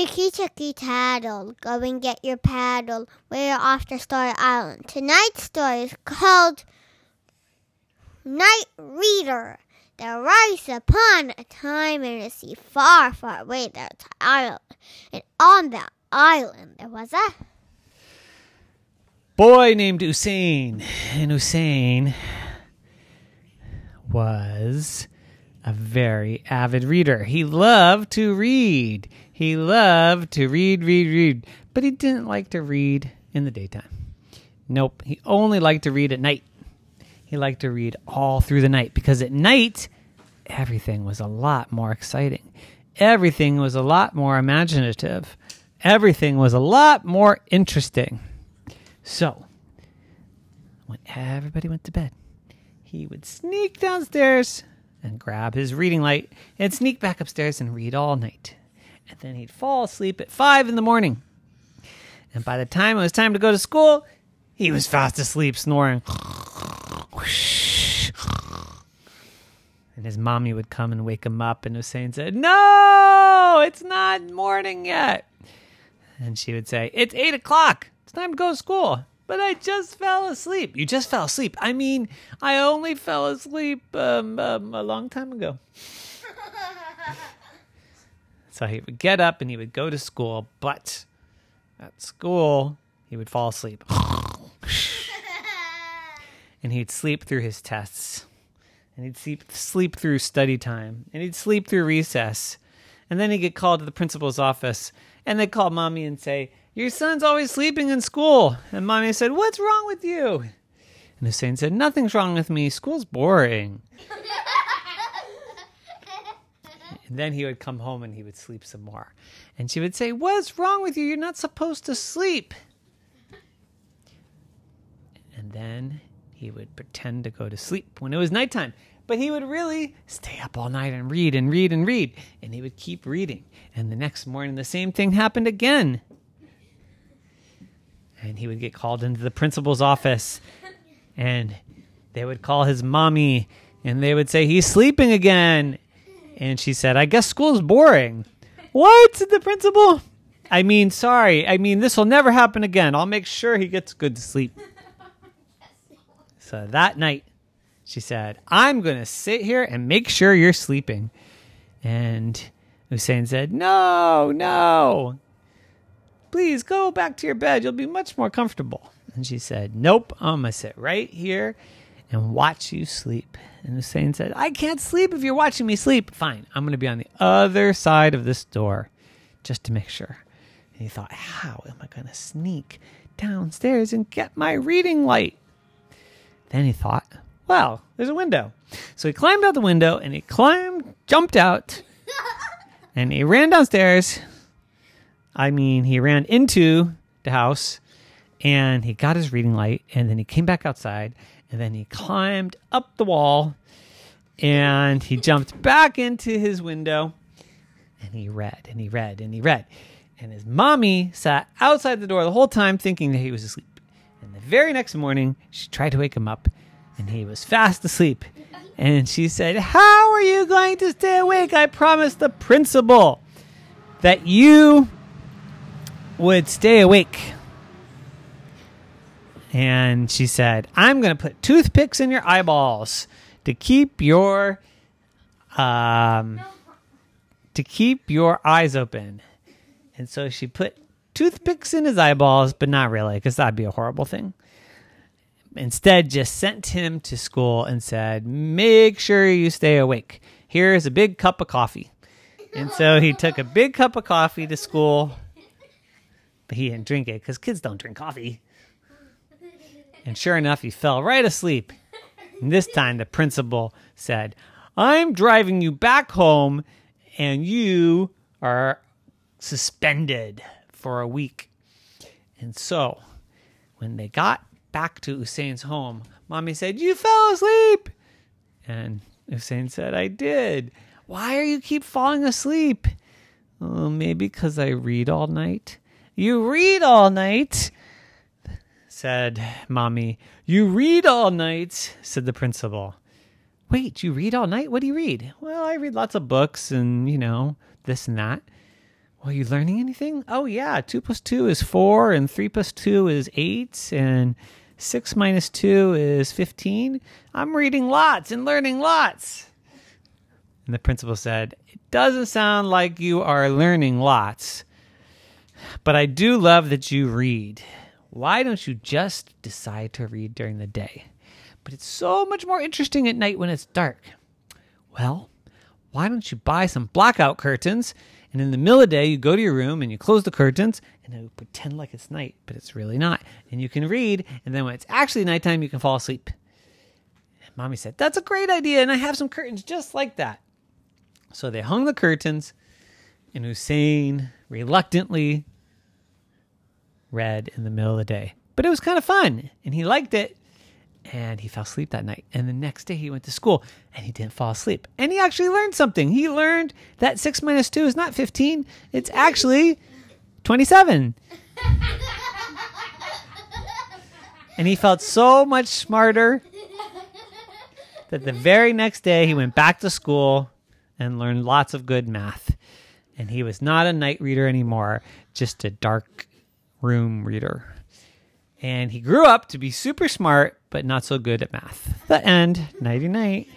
Chicky chicky tattle, go and get your paddle. We're off to Story Island. Tonight's story is called Night Reader. There was upon a time in a sea far, far away there island. And on that island there was a boy named Hussein. And Hussein was a very avid reader. He loved to read. He loved to read, read, read. But he didn't like to read in the daytime. Nope. He only liked to read at night. He liked to read all through the night because at night, everything was a lot more exciting. Everything was a lot more imaginative. Everything was a lot more interesting. So, when everybody went to bed, he would sneak downstairs and grab his reading light and sneak back upstairs and read all night. And then he'd fall asleep at five in the morning. And by the time it was time to go to school, he was fast asleep, snoring. And his mommy would come and wake him up, and Hussein said, No, it's not morning yet. And she would say, It's eight o'clock. It's time to go to school. But I just fell asleep. You just fell asleep. I mean, I only fell asleep um, um, a long time ago. so he would get up and he would go to school, but at school, he would fall asleep. and he'd sleep through his tests. And he'd sleep, sleep through study time. And he'd sleep through recess. And then he'd get called to the principal's office. And they'd call mommy and say, your son's always sleeping in school. And mommy said, What's wrong with you? And Hussein said, Nothing's wrong with me. School's boring. and then he would come home and he would sleep some more. And she would say, What's wrong with you? You're not supposed to sleep. And then he would pretend to go to sleep when it was nighttime. But he would really stay up all night and read and read and read. And he would keep reading. And the next morning, the same thing happened again. And he would get called into the principal's office and they would call his mommy and they would say he's sleeping again. And she said i guess school's boring. What? said the principal. I mean sorry. I mean this will never happen again. I'll make sure he gets good sleep. So that night she said i'm going to sit here and make sure you're sleeping and hussein said no no Please go back to your bed. You'll be much more comfortable. And she said, Nope, I'm going to sit right here and watch you sleep. And Hussein said, I can't sleep if you're watching me sleep. Fine, I'm going to be on the other side of this door just to make sure. And he thought, How am I going to sneak downstairs and get my reading light? Then he thought, Well, there's a window. So he climbed out the window and he climbed, jumped out, and he ran downstairs I mean, he ran into the house and he got his reading light and then he came back outside and then he climbed up the wall and he jumped back into his window and he read and he read and he read. And his mommy sat outside the door the whole time thinking that he was asleep. And the very next morning, she tried to wake him up and he was fast asleep. And she said, How are you going to stay awake? I promised the principal that you would stay awake. And she said, I'm going to put toothpicks in your eyeballs to keep your um to keep your eyes open. And so she put toothpicks in his eyeballs, but not really, because that'd be a horrible thing. Instead, just sent him to school and said, Make sure you stay awake. Here's a big cup of coffee. And so he took a big cup of coffee to school but he didn't drink it because kids don't drink coffee. And sure enough, he fell right asleep. And this time, the principal said, I'm driving you back home, and you are suspended for a week. And so, when they got back to Hussein's home, mommy said, You fell asleep. And Hussein said, I did. Why are you keep falling asleep? Oh, maybe because I read all night. You read all night, said Mommy. You read all night, said the principal. Wait, you read all night? What do you read? Well, I read lots of books and, you know, this and that. Well, you learning anything? Oh, yeah. 2 plus 2 is 4, and 3 plus 2 is 8, and 6 minus 2 is 15. I'm reading lots and learning lots. And the principal said, It doesn't sound like you are learning lots, but I do love that you read. Why don't you just decide to read during the day? But it's so much more interesting at night when it's dark. Well, why don't you buy some blackout curtains and in the middle of the day, you go to your room and you close the curtains and you pretend like it's night, but it's really not. And you can read. And then when it's actually nighttime, you can fall asleep. And mommy said, That's a great idea. And I have some curtains just like that. So they hung the curtains, and Hussein reluctantly read in the middle of the day. But it was kind of fun, and he liked it and he fell asleep that night. And the next day he went to school and he didn't fall asleep. And he actually learned something. He learned that 6 minus 2 is not 15, it's actually 27. and he felt so much smarter that the very next day he went back to school and learned lots of good math. And he was not a night reader anymore, just a dark room reader and he grew up to be super smart but not so good at math. The end. Nighty night.